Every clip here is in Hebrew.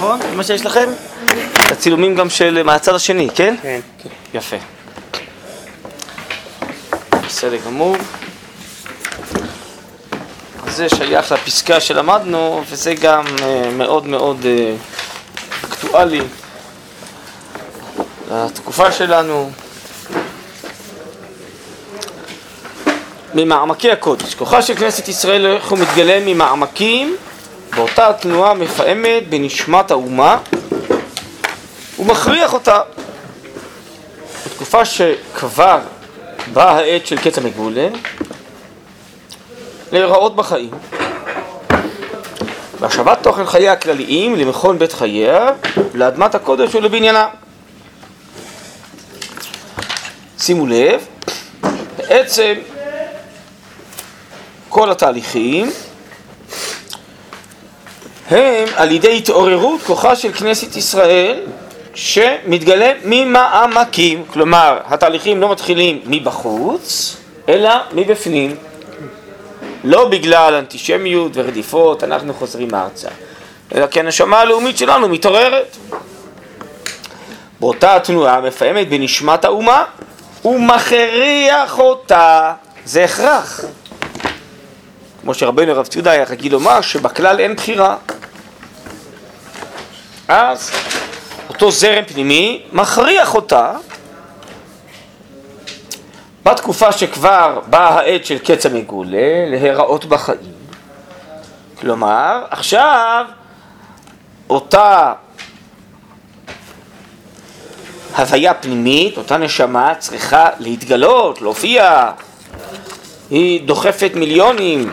נכון? מה שיש לכם? הצילומים גם של מהצד השני, כן? כן. יפה. בסדר גמור. זה שייך לפסקה שלמדנו, וזה גם אה, מאוד מאוד אה, אקטואלי לתקופה שלנו. ממעמקי הקודש. כוחה של כנסת ישראל הולך ומתגלה ממעמקים באותה תנועה מפעמת בנשמת האומה ומכריח אותה. בתקופה שכבר באה העת של קץ המגולה להיראות בחיים. והשבת תוכן חייה הכלליים למכון בית חייה, לאדמת הקודש ולבניינה. שימו לב, בעצם כל התהליכים הם על ידי התעוררות כוחה של כנסת ישראל שמתגלה ממעמקים, כלומר התהליכים לא מתחילים מבחוץ אלא מבפנים, לא בגלל אנטישמיות ורדיפות אנחנו חוזרים ארצה, אלא כי הנשמה הלאומית שלנו מתעוררת. באותה התנועה מפעמת בנשמת האומה ומכריח אותה, זה הכרח. כמו שרבנו הרב ציודה היה רגיל לומר שבכלל אין בחירה. אז אותו זרם פנימי מכריח אותה בתקופה שכבר באה העת של קץ המגולה להיראות בחיים. כלומר, עכשיו אותה הוויה פנימית, אותה נשמה צריכה להתגלות, להופיע. היא דוחפת מיליונים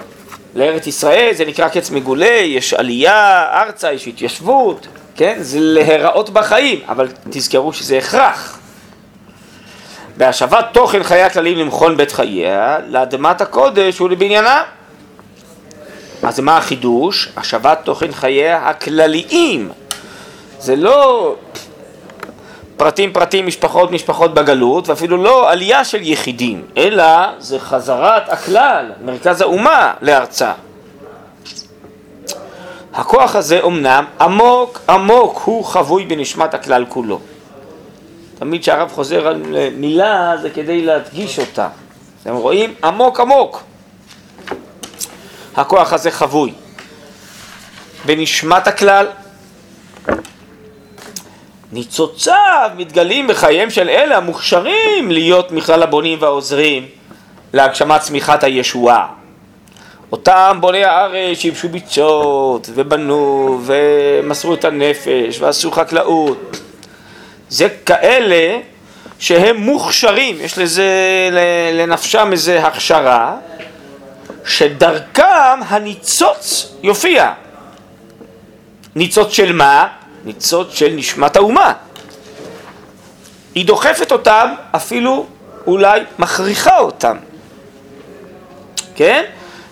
לארץ ישראל, זה נקרא קץ מגולה, יש עלייה ארצה, יש התיישבות, כן? זה להיראות בחיים, אבל תזכרו שזה הכרח. בהשבת תוכן חיי הכללים למכון בית חייה, לאדמת הקודש ולבניינה. אז מה החידוש? השבת תוכן חייה הכלליים. זה לא פרטים פרטים, משפחות משפחות בגלות, ואפילו לא עלייה של יחידים, אלא זה חזרת הכלל, מרכז האומה לארצה. הכוח הזה אומנם עמוק עמוק הוא חבוי בנשמת הכלל כולו. תמיד כשהרב חוזר על מילה זה כדי להדגיש אותה. אתם רואים? עמוק עמוק. הכוח הזה חבוי בנשמת הכלל. ניצוציו מתגלים בחייהם של אלה המוכשרים להיות מכלל הבונים והעוזרים להגשמת צמיחת הישועה. אותם בוני הארץ שיבשו ביצות ובנו ומסרו את הנפש ועשו חקלאות זה כאלה שהם מוכשרים, יש לזה לנפשם איזה הכשרה שדרכם הניצוץ יופיע. ניצוץ של מה? ניצוץ של נשמת האומה. היא דוחפת אותם, אפילו אולי מכריחה אותם. כן?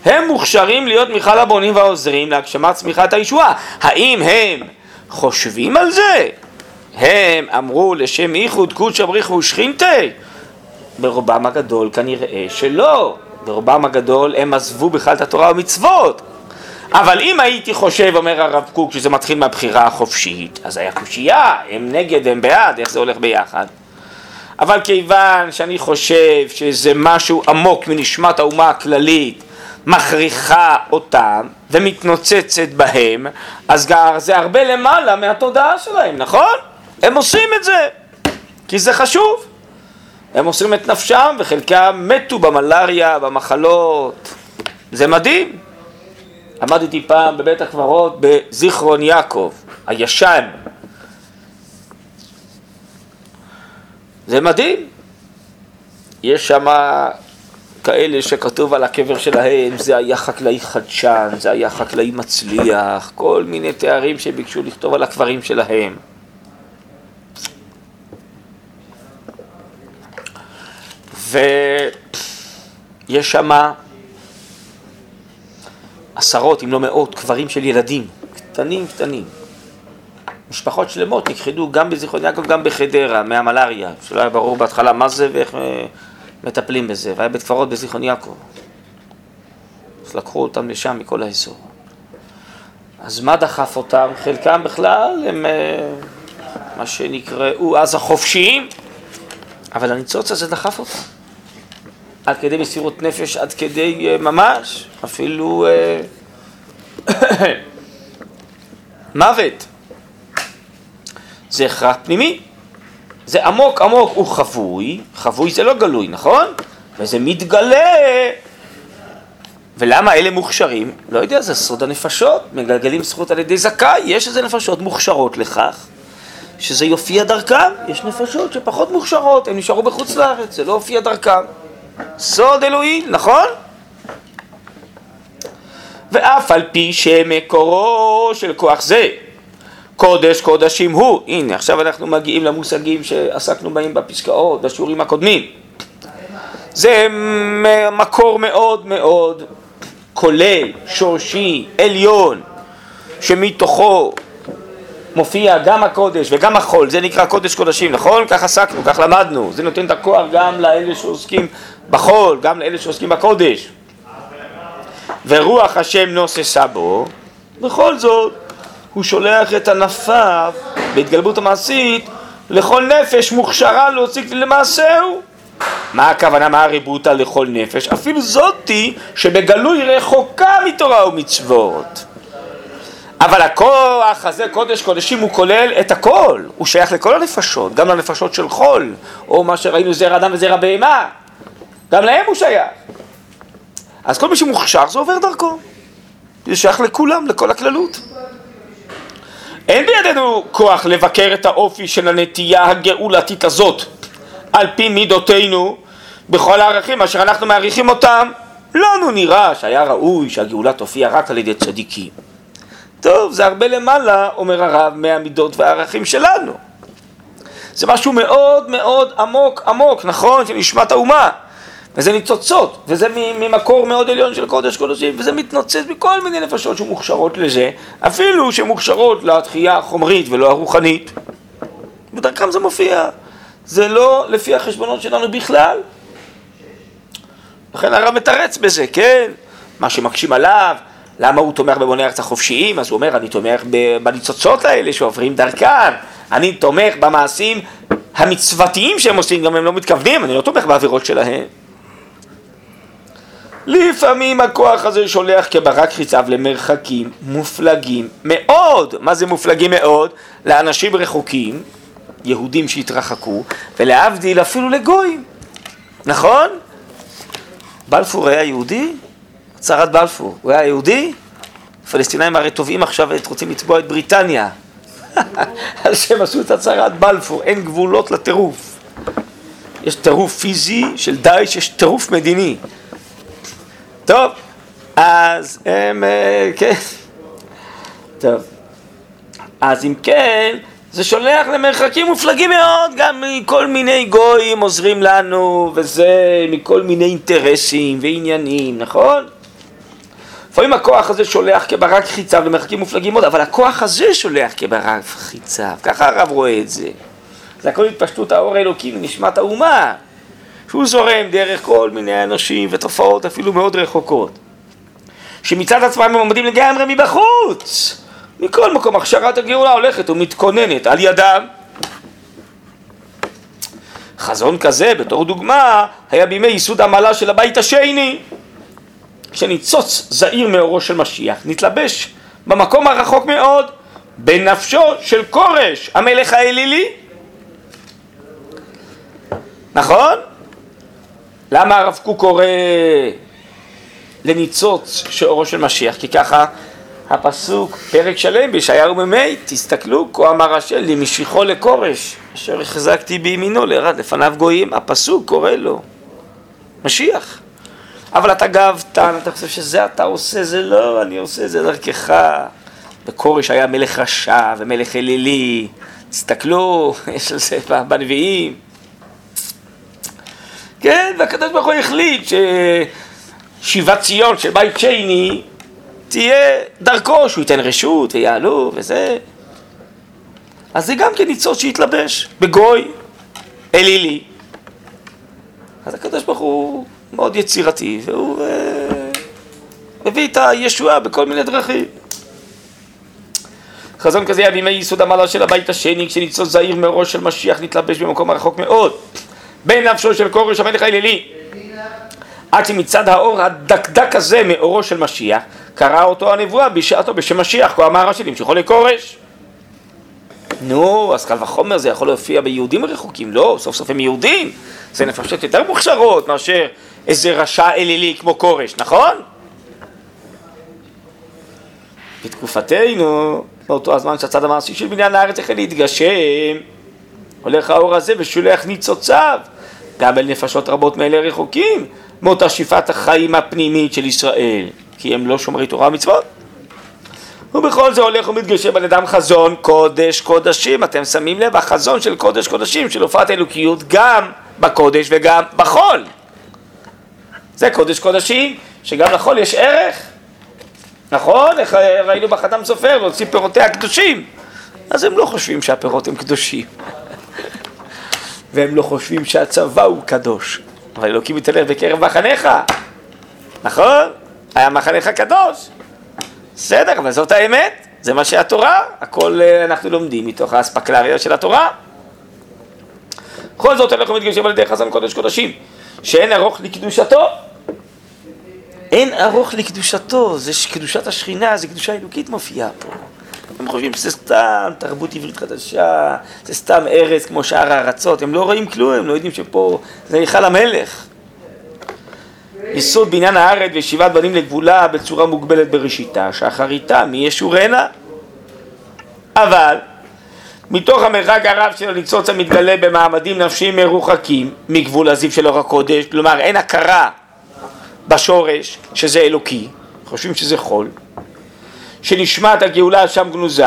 הם מוכשרים להיות מיכל הבונים והעוזרים להגשמת צמיחת הישועה. האם הם חושבים על זה? הם אמרו לשם איחוד קודש אבריחו ושכינתי? ברובם הגדול כנראה שלא. ברובם הגדול הם עזבו בכלל את התורה ומצוות. אבל אם הייתי חושב, אומר הרב קוק, שזה מתחיל מהבחירה החופשית, אז היה קושייה, הם נגד, הם בעד, איך זה הולך ביחד? אבל כיוון שאני חושב שזה משהו עמוק מנשמת האומה הכללית, מכריחה אותם ומתנוצצת בהם, אז זה הרבה למעלה מהתודעה שלהם, נכון? הם עושים את זה, כי זה חשוב. הם עושים את נפשם וחלקם מתו במלאריה, במחלות. זה מדהים. עמדתי פעם בבית הקברות בזיכרון יעקב, הישן. זה מדהים. יש שם כאלה שכתוב על הקבר שלהם, זה היה חקלאי חדשן, זה היה חקלאי מצליח, כל מיני תארים שביקשו לכתוב על הקברים שלהם. ויש שם עשרות אם לא מאות קברים של ילדים, קטנים קטנים. משפחות שלמות נכחדו גם בזיכרון יעקב, גם בחדרה, מהמלאריה, שלא היה ברור בהתחלה מה זה ואיך אה, מטפלים בזה, והיה בית קברות בזיכרון יעקב. אז לקחו אותם לשם מכל האזור. אז מה דחף אותם? חלקם בכלל הם אה, מה שנקראו אז החופשיים, אבל הניצוץ הזה דחף אותם. עד כדי מסירות נפש, עד כדי אה, ממש, אפילו מוות. זה הכרח פנימי. זה עמוק עמוק, הוא חבוי, חבוי זה לא גלוי, נכון? וזה מתגלה. ולמה אלה מוכשרים? לא יודע, זה סוד הנפשות, מגלגלים זכות על ידי זכאי, יש איזה נפשות מוכשרות לכך, שזה יופיע דרכם, יש נפשות שפחות מוכשרות, הן נשארו בחוץ לארץ, זה לא הופיע דרכם. סוד אלוהי, נכון? ואף על פי שמקורו של כוח זה קודש קודשים הוא. הנה, עכשיו אנחנו מגיעים למושגים שעסקנו בהם בפסקאות, בשיעורים הקודמים. זה מקור מאוד מאוד כולל, שורשי, עליון, שמתוכו מופיע גם הקודש וגם החול, זה נקרא קודש קודשים, נכון? כך עסקנו, כך למדנו, זה נותן את הכוח גם לאלה שעוסקים בחול, גם לאלה שעוסקים בקודש. ורוח השם נוססה בו, בכל זאת הוא שולח את ענפיו בהתגלבות המעשית לכל נפש מוכשרה להוציא למעשהו. מה הכוונה, מה הריבותא לכל נפש? אפילו זאתי שבגלוי רחוקה מתורה ומצוות. אבל הכוח הזה, קודש קודשים, הוא כולל את הכל, הוא שייך לכל הנפשות, גם לנפשות של חול, או מה שראינו זרע אדם וזרע בהמה, גם להם הוא שייך. אז כל מי שמוכשר זה עובר דרכו, זה שייך לכולם, לכל הכללות. אין בידינו כוח לבקר את האופי של הנטייה הגאולתית הזאת. על פי מידותינו בכל הערכים אשר אנחנו מעריכים אותם לנו נראה שהיה ראוי שהגאולה תופיע רק על ידי צדיקים. טוב, זה הרבה למעלה, אומר הרב, מהמידות והערכים שלנו. זה משהו מאוד מאוד עמוק עמוק, נכון? של נשמת האומה וזה ניצוצות, וזה ממקור מאוד עליון של קודש קודשים, וזה מתנוצץ מכל מיני נפשות שמוכשרות לזה, אפילו שמוכשרות לתחייה החומרית ולא הרוחנית. בדרכם זה מופיע. זה לא לפי החשבונות שלנו בכלל. לכן הרב מתרץ בזה, כן? מה שמקשים עליו, למה הוא תומך בבוני ארץ החופשיים? אז הוא אומר, אני תומך בניצוצות האלה שעוברים דרכם, אני תומך במעשים המצוותיים שהם עושים, גם הם לא מתכוונים, אני לא תומך בעבירות שלהם. לפעמים הכוח הזה שולח כברק חיציו למרחקים מופלגים מאוד, מה זה מופלגים מאוד? לאנשים רחוקים, יהודים שהתרחקו, ולהבדיל אפילו לגויים, נכון? בלפור היה יהודי? הצהרת בלפור, הוא היה יהודי? הפלסטינאים הרי תובעים עכשיו, רוצים לתבוע את בריטניה על שהם עשו את הצהרת בלפור, אין גבולות לטירוף. יש טירוף פיזי של דאעש, יש טירוף מדיני. טוב, אז הם, אה, כן, טוב, אז אם כן, זה שולח למרחקים מופלגים מאוד, גם מכל מיני גויים עוזרים לנו, וזה מכל מיני אינטרסים ועניינים, נכון? לפעמים הכוח הזה שולח כברק חיציו למרחקים מופלגים מאוד, אבל הכוח הזה שולח כברק חיציו, ככה הרב רואה את זה. זה הכל התפשטות האור האלוקי ונשמת האומה. שהוא זורם דרך כל מיני אנשים ותופעות אפילו מאוד רחוקות, שמצד עצמם הם עומדים לגמרי מבחוץ. מכל מקום הכשרת הגאולה הולכת ומתכוננת על ידם. חזון כזה, בתור דוגמה, היה בימי ייסוד המעלה של הבית השני, כשניצוץ זעיר מאורו של משיח, נתלבש במקום הרחוק מאוד, בנפשו של כורש, המלך האלילי. נכון? למה הרב קוק קורא לניצוץ שאורו של משיח? כי ככה הפסוק, פרק שלם בישעיהו מ"ה, תסתכלו, כה אמר השם למשיכו לכורש, אשר החזקתי בימינו לרד לפניו גויים, הפסוק קורא לו, משיח. אבל אתה גאוותן, אתה חושב שזה אתה עושה, זה לא, אני עושה זה דרכך. וכורש היה מלך רשע ומלך אלילי, תסתכלו, יש על זה בנביאים. כן, והקדוש ברוך הוא החליט ששיבת ציון של בית שני תהיה דרכו, שהוא ייתן רשות ויעלו וזה. אז זה גם כן ניצוץ שהתלבש בגוי אלילי. אז הקדוש ברוך הוא מאוד יצירתי, והוא אה, מביא את הישועה בכל מיני דרכים. חזון כזה היה בימי ייסוד המעלה של הבית השני, כשניצוץ זעיר מאורו של משיח נתלבש במקום הרחוק מאוד. בין נפשו של כורש המלך האלילי. עד שמצד האור הדקדק הזה מאורו של משיח, קרא אותו הנבואה בשעתו בשם משיח, כה אמר השני, המשכו לכורש. נו, אז קל וחומר זה יכול להופיע ביהודים רחוקים, לא, סוף סוף הם יהודים. זה נפשות יותר מוכשרות מאשר איזה רשע אלילי כמו כורש, נכון? בתקופתנו, באותו הזמן שהצד המעשי של בניין הארץ החל להתגשם, הולך האור הזה ושולח ניצוציו גם אל נפשות רבות מאלה רחוקים מאותה שיפת החיים הפנימית של ישראל, כי הם לא שומרי תורה ומצוות. ובכל זה הולך ומתגשם על אדם חזון קודש קודשים, אתם שמים לב, החזון של קודש קודשים, של הופעת אלוקיות גם בקודש וגם בחול. זה קודש קודשים, שגם לחול יש ערך. נכון? איך ראינו בחתם סופר, להוציא פירותיה קדושים. אז הם לא חושבים שהפירות הם קדושים. והם לא חושבים שהצבא הוא קדוש. אבל אלוקים מתהלך בקרב מחניך, נכון? היה מחניך קדוש. בסדר, אבל זאת האמת, זה מה שהתורה, הכל אה, אנחנו לומדים מתוך האספקלריה של התורה. בכל זאת אנחנו מתגשם על ידי חזון קודש קודשים, שאין ארוך לקדושתו. אין ארוך לקדושתו, זה קדושת השכינה, זה קדושה אלוקית מופיעה פה. הם חושבים שזה סתם תרבות עברית חדשה, זה סתם ארץ כמו שאר הארצות, הם לא רואים כלום, הם לא יודעים שפה זה היכל המלך. יסוד בניין הארץ וישיבת בנים לגבולה בצורה מוגבלת בראשיתה, שאחריתה מי ישורנה. אבל מתוך המרחק הרב של הניצוץ המתגלה במעמדים נפשיים מרוחקים מגבול הזיו של אור הקודש, כלומר אין הכרה בשורש שזה אלוקי, חושבים שזה חול, שנשמת הגאולה שם גנוזה,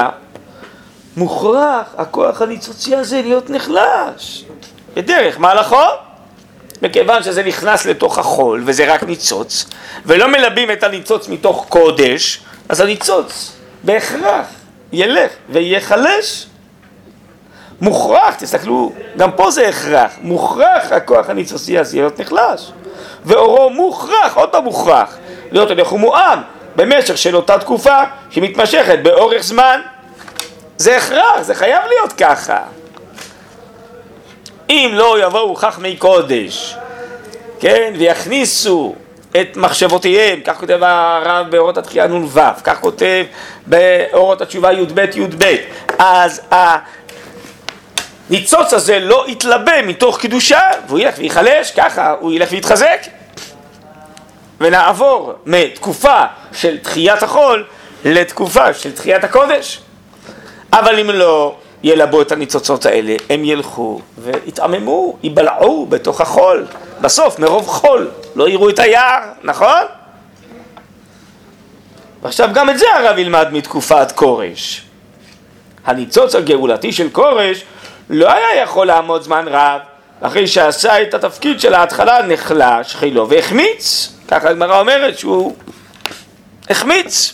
מוכרח הכוח הניצוצי הזה להיות נחלש. בדרך מהלכו, מכיוון שזה נכנס לתוך החול וזה רק ניצוץ, ולא מלבים את הניצוץ מתוך קודש, אז הניצוץ בהכרח ילך וייחלש. מוכרח, תסתכלו, גם פה זה הכרח, מוכרח הכוח הניצוצי הזה להיות נחלש. ואורו מוכרח, עוד פעם מוכרח, להיות הולך ומועם במשך של אותה תקופה שמתמשכת באורך זמן. זה הכרח, זה חייב להיות ככה. אם לא יבואו חכמי קודש, כן, ויכניסו את מחשבותיהם, כך כותב הרב באורות התחייה נ"ו, כך כותב באורות התשובה י"ב י"ב, אז הניצוץ הזה לא יתלבא מתוך קדושה, והוא ילך וייחלש, ככה הוא ילך ויתחזק. ונעבור מתקופה של תחיית החול לתקופה של תחיית הקודש. אבל אם לא ילבו את הניצוצות האלה, הם ילכו ויתעממו, ייבלעו בתוך החול. בסוף, מרוב חול, לא יראו את היער, נכון? ועכשיו גם את זה הרב ילמד מתקופת כורש. הניצוץ הגאולתי של כורש לא היה יכול לעמוד זמן רב אחרי שעשה את התפקיד של ההתחלה נחלש חילו והחמיץ ככה הגמרא אומרת שהוא החמיץ.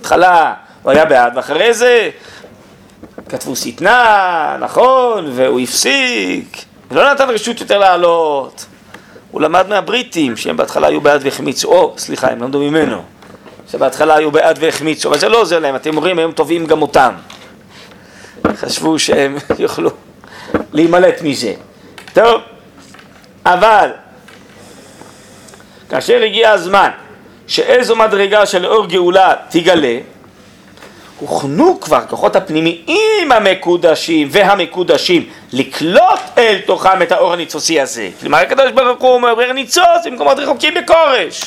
התחלה הוא היה בעד ואחרי זה כתבו שטנה, נכון, והוא הפסיק לא נתן רשות יותר לעלות. הוא למד מהבריטים שהם בהתחלה היו בעד והחמיצו, או סליחה הם למדו ממנו שבהתחלה היו בעד והחמיצו אבל זה לא עוזר להם, אתם רואים היום תובעים גם אותם. חשבו שהם יוכלו להימלט מזה. טוב, אבל כאשר הגיע הזמן שאיזו מדרגה של אור גאולה תגלה, הוכנו כבר כוחות הפנימיים המקודשים והמקודשים לקלוט אל תוכם את האור הניצוצי הזה. כלומר הקדוש ברוך הוא מעורר ניצוץ במקומות רחוקים בכורש.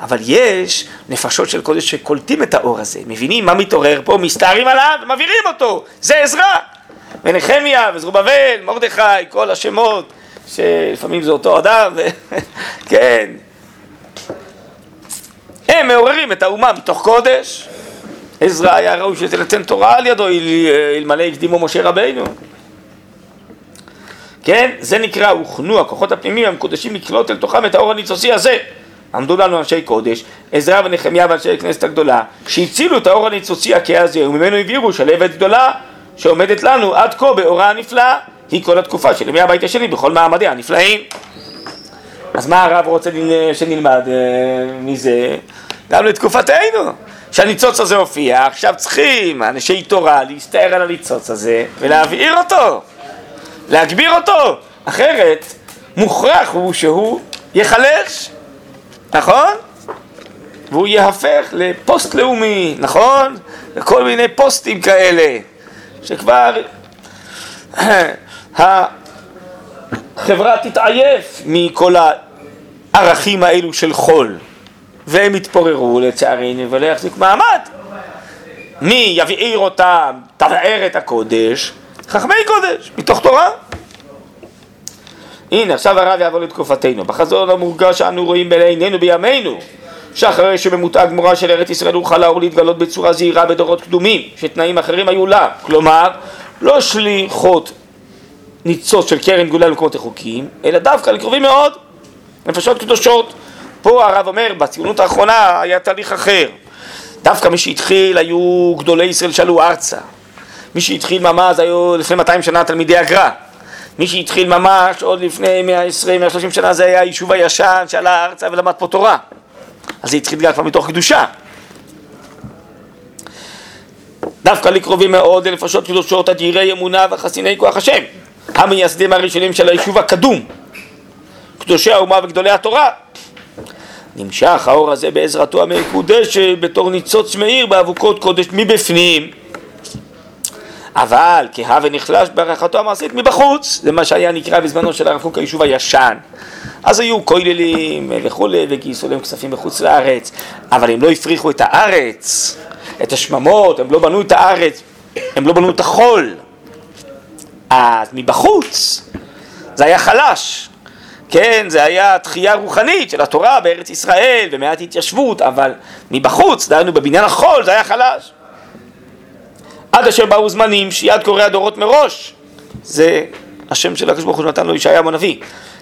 אבל יש נפשות של קודש שקולטים את האור הזה, מבינים מה מתעורר פה, מסתערים עליו ומבהירים אותו, זה עזרה. ונחמיה וזרובבל, מרדכי, כל השמות, שלפעמים זה אותו אדם, כן. הם מעוררים את האומה מתוך קודש. עזרא היה ראוי שתינתן תורה על ידו אלמלא הקדימו משה רבינו. כן, זה נקרא הוכנו הכוחות הפנימיים המקודשים לקלוט אל תוכם את האור הניצוצי הזה. עמדו לנו אנשי קודש, עזרא ונחמיה ואנשי הכנסת הגדולה, שהצילו את האור הניצוצי הכהה הזה, וממנו הבהירו שלהבת גדולה שעומדת לנו עד כה באורה הנפלאה, היא כל התקופה של ימי הבית השני בכל מעמדיה הנפלאים. אז מה הרב רוצה שנלמד אה, מזה? גם לתקופתנו, שהניצוץ הזה הופיע, עכשיו צריכים אנשי תורה להסתער על הניצוץ הזה ולהבעיר אותו, להגביר אותו, אחרת מוכרח הוא שהוא ייחלש, נכון? והוא יהפך לפוסט לאומי, נכון? וכל מיני פוסטים כאלה, שכבר החברה תתעייף מכל הערכים האלו של חול, והם יתפוררו לצערנו ולא יחזיק מעמד. מי יבעיר אותם, תבער את הקודש? חכמי קודש, מתוך תורה. הנה, עכשיו הרב יעבור לתקופתנו. בחזון המורגש שאנו רואים בעינינו בימינו, שאחרי שבמותג גמורה של ארץ ישראל הוא חלה אור להתגלות בצורה זהירה בדורות קדומים, שתנאים אחרים היו לה. כלומר, לא שליחות ניצוץ של קרן גאולה למקומות רחוקים, אלא דווקא לקרובים מאוד, נפשות קדושות. פה הרב אומר, בציונות האחרונה היה תהליך אחר. דווקא מי שהתחיל היו גדולי ישראל שעלו ארצה. מי שהתחיל ממש היו לפני 200 שנה תלמידי הגר"א. מי שהתחיל ממש עוד לפני 120-130 שנה זה היה היישוב הישן שעלה ארצה ולמד פה תורה. אז זה התחיל גם כבר מתוך קדושה. דווקא לקרובים מאוד לנפשות קדושות, אדירי אמונה וחסיני כוח השם. המייסדים הראשונים של היישוב הקדום, קדושי האומה וגדולי התורה. נמשך האור הזה בעזרתו המקודשת בתור ניצוץ מאיר באבוקות קודש מבפנים אבל כהה ונחלש בהערכתו המעשית מבחוץ, זה מה שהיה נקרא בזמנו של הרב קוק היישוב הישן. אז היו כוללים וכולי וגייסו להם כספים בחוץ לארץ, אבל הם לא הפריחו את הארץ, את השממות, הם לא בנו את הארץ, הם לא בנו את החול. אז מבחוץ זה היה חלש, כן, זה היה תחייה רוחנית של התורה בארץ ישראל ומעט התיישבות, אבל מבחוץ, דהיינו בבניין החול, זה היה חלש. עד אשר באו זמנים שיד קורא הדורות מראש, זה השם של הקדוש ברוך הוא נתן לו ישעיהו הנביא,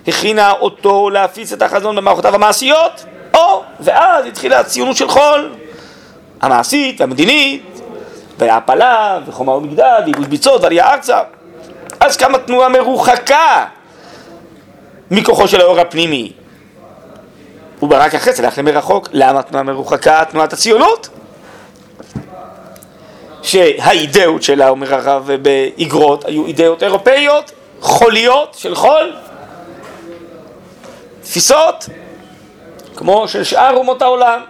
הכינה אותו להפיץ את החזון במערכותיו המעשיות, או, ואז התחילה הציונות של חול, המעשית והמדינית, וההעפלה, וחומה ומגדל, ועיבוד ביצות, ועלייה ארצה. אז קמה תנועה מרוחקה מכוחו של האור הפנימי. וברק החסד הלך למרחוק. למה תנועה מרוחקה? תנועת הציונות. שהאידאות שלה, אומר הרב באגרות, היו אידאות אירופאיות, חוליות של חול, תפיסות, כמו של שאר אומות העולם,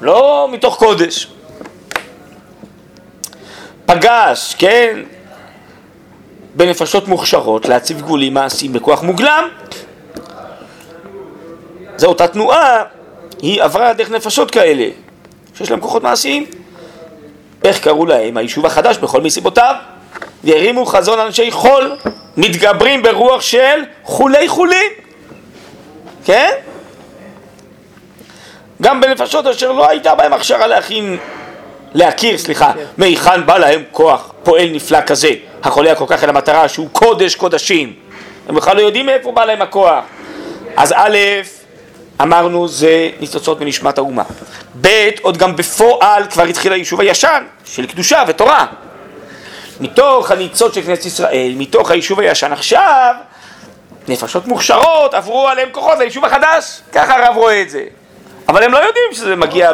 לא מתוך קודש. פגש, כן, בנפשות מוכשרות להציב גבולים מעשיים בכוח מוגלם. זו אותה תנועה, היא עברה דרך נפשות כאלה, שיש להם כוחות מעשיים. איך קראו להם? היישוב החדש בכל מסיבותיו. והרימו חזון אנשי חול, מתגברים ברוח של חולי חולים. כן? גם בנפשות אשר לא הייתה בהם הכשרה להכין, להכיר, סליחה, כן. מהיכן בא להם כוח פועל נפלא כזה, החולה כל כך אל המטרה שהוא קודש קודשים. הם בכלל לא יודעים מאיפה בא להם הכוח. אז א', אמרנו זה ניצוצות מנשמת האומה. ב', עוד גם בפועל כבר התחיל היישוב הישן של קדושה ותורה. מתוך הניצוץ של כנסת ישראל, מתוך היישוב הישן עכשיו, נפשות מוכשרות עברו עליהם כוחות ליישוב החדש, ככה הרב רואה את זה. אבל הם לא יודעים שזה מגיע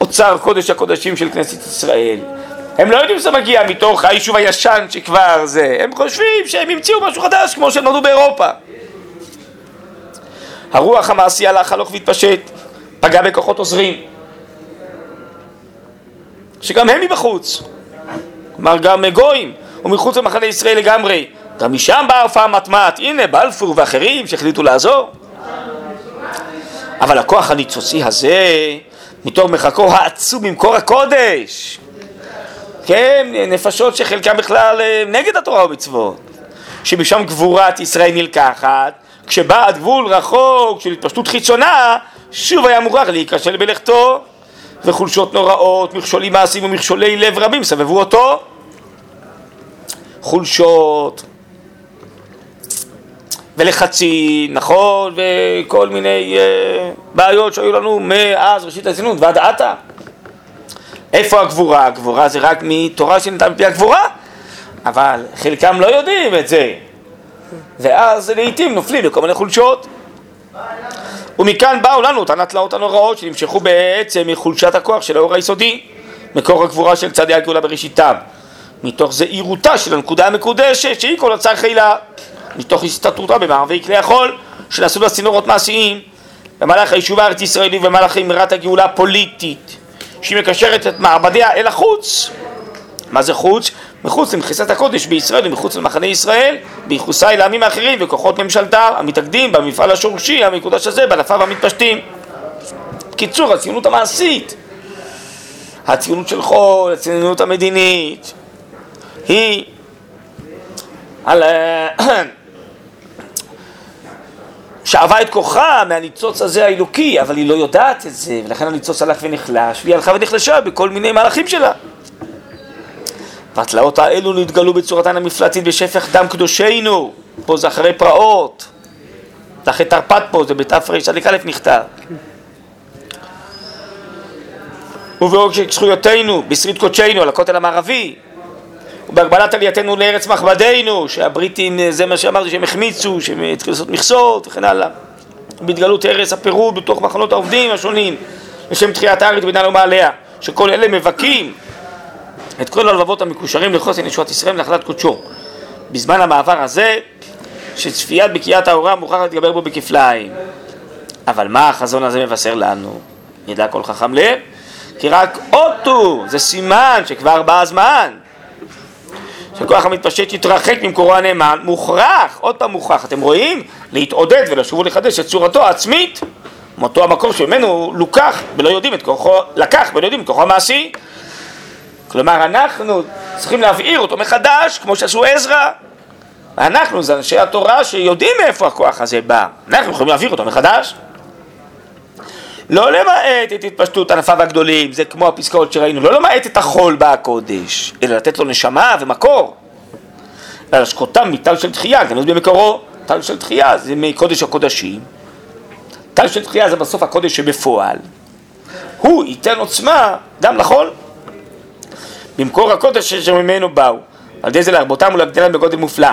מאוצר קודש הקודשים של כנסת ישראל. הם לא יודעים שזה מגיע מתוך היישוב הישן שכבר זה, הם חושבים שהם המציאו משהו חדש כמו שהם נולדו באירופה. הרוח המעשי הלך הלוך והתפשט, פגע בכוחות עוזרים, שגם הם מבחוץ, כלומר גם גויים, ומחוץ למחנה ישראל לגמרי, גם משם באה הופעה מטמט, הנה בלפור ואחרים שהחליטו לעזור. אבל הכוח הניצוצי הזה, מתוך מחקו העצום ממקור הקודש, כן, נפשות שחלקם בכלל אה, נגד התורה ומצוות, שמשם גבורת ישראל נלקחת, כשבא עד גבול רחוק של התפשטות חיצונה, שוב היה מוכרח להיכשל בלכתו, וחולשות נוראות, מכשולים מעשיים ומכשולי לב רבים סבבו אותו. חולשות ולחצים, נכון, וכל מיני uh, בעיות שהיו לנו מאז ראשית הציונות ועד עתה. איפה הגבורה? הגבורה זה רק מתורה שניתן מפי הגבורה, אבל חלקם לא יודעים את זה, ואז לעיתים נופלים לכל מיני חולשות. ומכאן באו לנו אותן התלאות הנוראות שנמשכו בעצם מחולשת הכוח של האור היסודי, מקור הגבורה של צעדי הגאולה בראשיתם, מתוך זהירותה של הנקודה המקודשת שהיא כל הצער חילה, מתוך הסתתרותה במערבי כלי החול שנעשו לה צינורות מעשיים. במהלך היישוב הארץ ישראלי ובמהלך אמרת הגאולה הפוליטית שהיא מקשרת את מעבדיה אל החוץ מה זה חוץ? מחוץ למכסת הקודש בישראל ומחוץ למחנה ישראל, ביחוסה אל העמים האחרים וכוחות ממשלתה המתאגדים במפעל השורשי המקודש הזה בענפיו המתפשטים. קיצור, הציונות המעשית, הציונות של חול, הציונות המדינית, היא על... שאבה את כוחה מהניצוץ הזה האלוקי, אבל היא לא יודעת את זה, ולכן הניצוץ הלך ונחלש, והיא הלכה ונחלשה בכל מיני מהלכים שלה. והתלאות האלו נתגלו בצורתן המפלטית בשפך דם קדושנו, פה זה אחרי פרעות, זה אחרי תרפ"ט פה, זה בתרצ"א נכתב. ובעוגק זכויותינו, בשריד קודשנו, על הכותל המערבי, ובהגבלת עלייתנו לארץ מחבדינו, שהבריטים, זה מה שאמרתי, שהם החמיצו, שהם התחילו לעשות מכסות וכן הלאה. בהתגלות הרס הפירוד בתוך מחנות העובדים השונים, לשם תחיית הארץ ביננו מעליה, שכל אלה מבכים את כל הלבבות המקושרים לחוסן ישועת ישראל ונחלת קודשו. בזמן המעבר הזה, שצפיית בקיאת ההוראה מוכרח להתגבר בו בכפליים. אבל מה החזון הזה מבשר לנו? ידע כל חכם לב, כי רק אוטו, זה סימן שכבר בא הזמן. שכוח המתפשט יתרחק ממקורו הנאמן, מוכרח, עוד פעם מוכרח, אתם רואים? להתעודד ולשוב ולחדש את צורתו העצמית, מאותו המקור שממנו לוקח ולא יודעים את כוחו, לקח ולא יודעים את כוחו המעשי. כלומר, אנחנו צריכים להבעיר אותו מחדש, כמו שעשו עזרא. אנחנו זה אנשי התורה שיודעים מאיפה הכוח הזה בא. אנחנו יכולים להעביר אותו מחדש. לא למעט את התפשטות ענפיו הגדולים, זה כמו הפסקאות שראינו, לא למעט את החול בהקודש, אלא לתת לו נשמה ומקור. אלא לשקותם מטל של תחייה, גנוז במקורו, טל של תחייה זה מקודש הקודשים. טל של תחייה זה בסוף הקודש שבפועל. הוא ייתן עוצמה גם לחול. במקור הקודש שממנו באו, על ידי זה להרבותם ולהגדלם בגודל מופלא.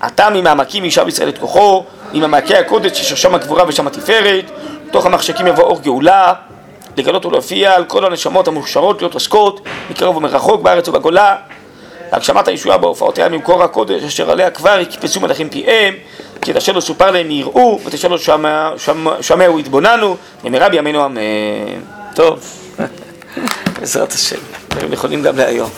עתה ממעמקים ישב ישראל את כוחו, ממעמקי הקודש אשר שם הגבורה ושם התפארת, תוך המחשקים יבוא אור גאולה, לגלות ולהופיע על כל הנשמות המוכשרות להיות עוסקות, מקרוב ומרחוק בארץ ובגולה, להגשמת הישועה בהופעותיה ממקור הקודש, אשר עליה כבר יקפצו מלאכים פיהם, כי את אשר לא סופר להם יראו, ואת אשר לא שמעו יתבוננו, במהרה בימינו אמן. טוב, בעזרת השם, דברים נכונים גם להיום.